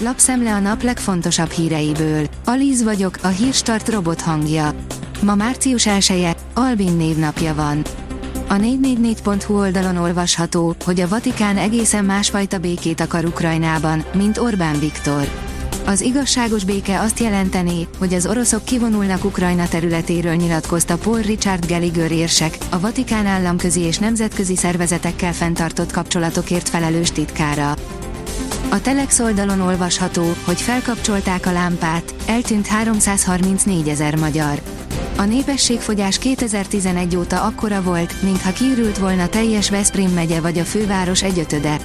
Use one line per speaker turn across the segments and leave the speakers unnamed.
Lapszemle a nap legfontosabb híreiből. Alíz vagyok, a hírstart robot hangja. Ma március 1 -e, Albin névnapja van. A 444.hu oldalon olvasható, hogy a Vatikán egészen másfajta békét akar Ukrajnában, mint Orbán Viktor. Az igazságos béke azt jelenteni, hogy az oroszok kivonulnak Ukrajna területéről nyilatkozta Paul Richard Gallagher érsek, a Vatikán államközi és nemzetközi szervezetekkel fenntartott kapcsolatokért felelős titkára. A Telex oldalon olvasható, hogy felkapcsolták a lámpát, eltűnt 334 ezer magyar. A népességfogyás 2011 óta akkora volt, mintha kiürült volna teljes Veszprém megye vagy a főváros egyötöde.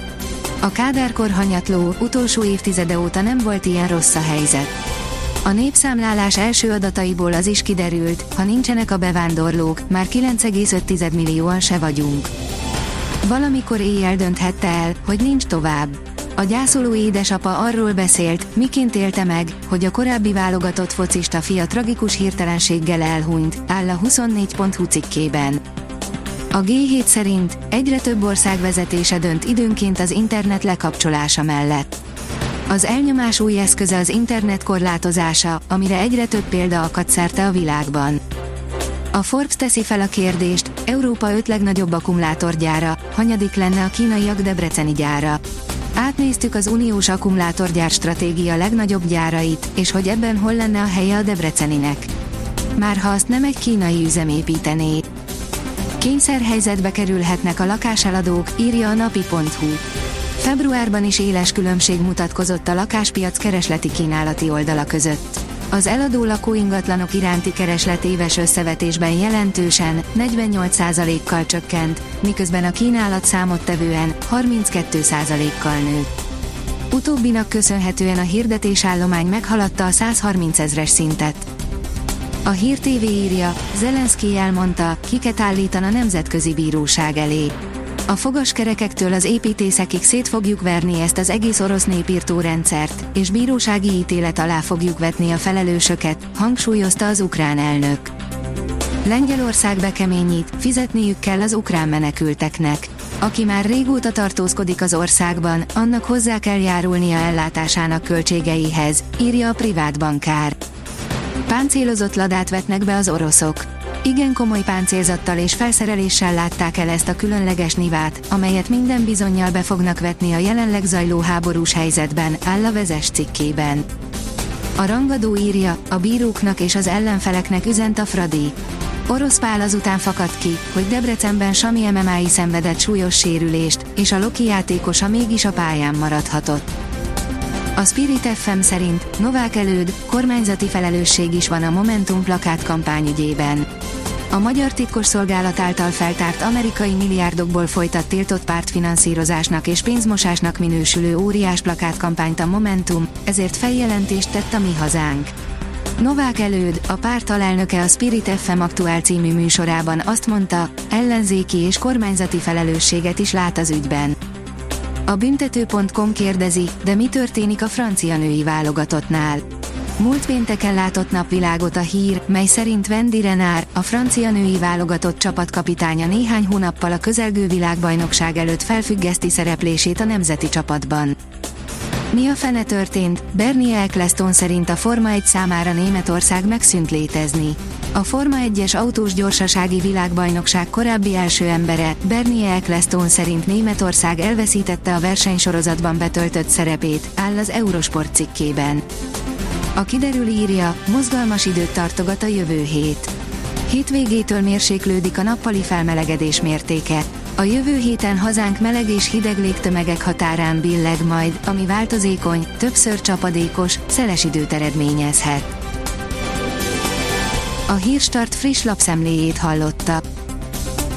A Kádárkor hanyatló, utolsó évtizede óta nem volt ilyen rossz a helyzet. A népszámlálás első adataiból az is kiderült, ha nincsenek a bevándorlók, már 9,5 millióan se vagyunk. Valamikor éjjel dönthette el, hogy nincs tovább. A gyászoló édesapa arról beszélt, miként élte meg, hogy a korábbi válogatott focista fia tragikus hirtelenséggel elhunyt, áll a 24.hu cikkében. A G7 szerint egyre több ország vezetése dönt időnként az internet lekapcsolása mellett. Az elnyomás új eszköze az internet korlátozása, amire egyre több példa akad szerte a világban. A Forbes teszi fel a kérdést, Európa öt legnagyobb akkumulátorgyára, hanyadik lenne a kínaiak Debreceni gyára. Átnéztük az uniós akkumulátorgyár stratégia legnagyobb gyárait, és hogy ebben hol lenne a helye a Debreceninek. Már ha azt nem egy kínai üzem építené. Kényszerhelyzetbe kerülhetnek a lakáseladók, írja a napi.hu. Februárban is éles különbség mutatkozott a lakáspiac keresleti kínálati oldala között. Az eladó lakóingatlanok iránti kereslet éves összevetésben jelentősen, 48%-kal csökkent, miközben a kínálat számottevően 32%-kal nőtt. Utóbbinak köszönhetően a hirdetésállomány meghaladta a 130 ezres szintet. A Hír TV írja, Zelenszky elmondta, kiket állítan a Nemzetközi Bíróság elé. A fogaskerekektől az építészekig szét fogjuk verni ezt az egész orosz népírtó rendszert, és bírósági ítélet alá fogjuk vetni a felelősöket, hangsúlyozta az ukrán elnök. Lengyelország bekeményít, fizetniük kell az ukrán menekülteknek. Aki már régóta tartózkodik az országban, annak hozzá kell járulnia ellátásának költségeihez, írja a privát bankár. Páncélozott ladát vetnek be az oroszok. Igen komoly páncélzattal és felszereléssel látták el ezt a különleges nivát, amelyet minden bizonyal be fognak vetni a jelenleg zajló háborús helyzetben, áll a vezes cikkében. A rangadó írja, a bíróknak és az ellenfeleknek üzent a Fradi. Orosz Pál azután fakadt ki, hogy Debrecenben Sami MMI szenvedett súlyos sérülést, és a Loki játékosa mégis a pályán maradhatott. A Spirit FM szerint Novák előd, kormányzati felelősség is van a Momentum plakát kampányügyében. A magyar titkosszolgálat által feltárt amerikai milliárdokból folytat tiltott pártfinanszírozásnak és pénzmosásnak minősülő óriás plakátkampányt a Momentum, ezért feljelentést tett a mi hazánk. Novák előd, a párt alelnöke a Spirit FM aktuál című műsorában azt mondta, ellenzéki és kormányzati felelősséget is lát az ügyben. A büntető.com kérdezi, de mi történik a francia női válogatottnál? Múlt pénteken látott napvilágot a hír, mely szerint Wendy Renard, a francia női válogatott csapatkapitánya néhány hónappal a közelgő világbajnokság előtt felfüggeszti szereplését a nemzeti csapatban. Mi a fene történt? Bernie Eccleston szerint a Forma 1 számára Németország megszűnt létezni. A Forma 1-es autós gyorsasági világbajnokság korábbi első embere, Bernie Eccleston szerint Németország elveszítette a versenysorozatban betöltött szerepét, áll az Eurosport cikkében. A kiderül írja, mozgalmas időt tartogat a jövő hét. Hétvégétől mérséklődik a nappali felmelegedés mértéke. A jövő héten hazánk meleg és hideg légtömegek határán billeg majd, ami változékony, többször csapadékos, szeles időt eredményezhet. A Hírstart friss lapszemléjét hallotta.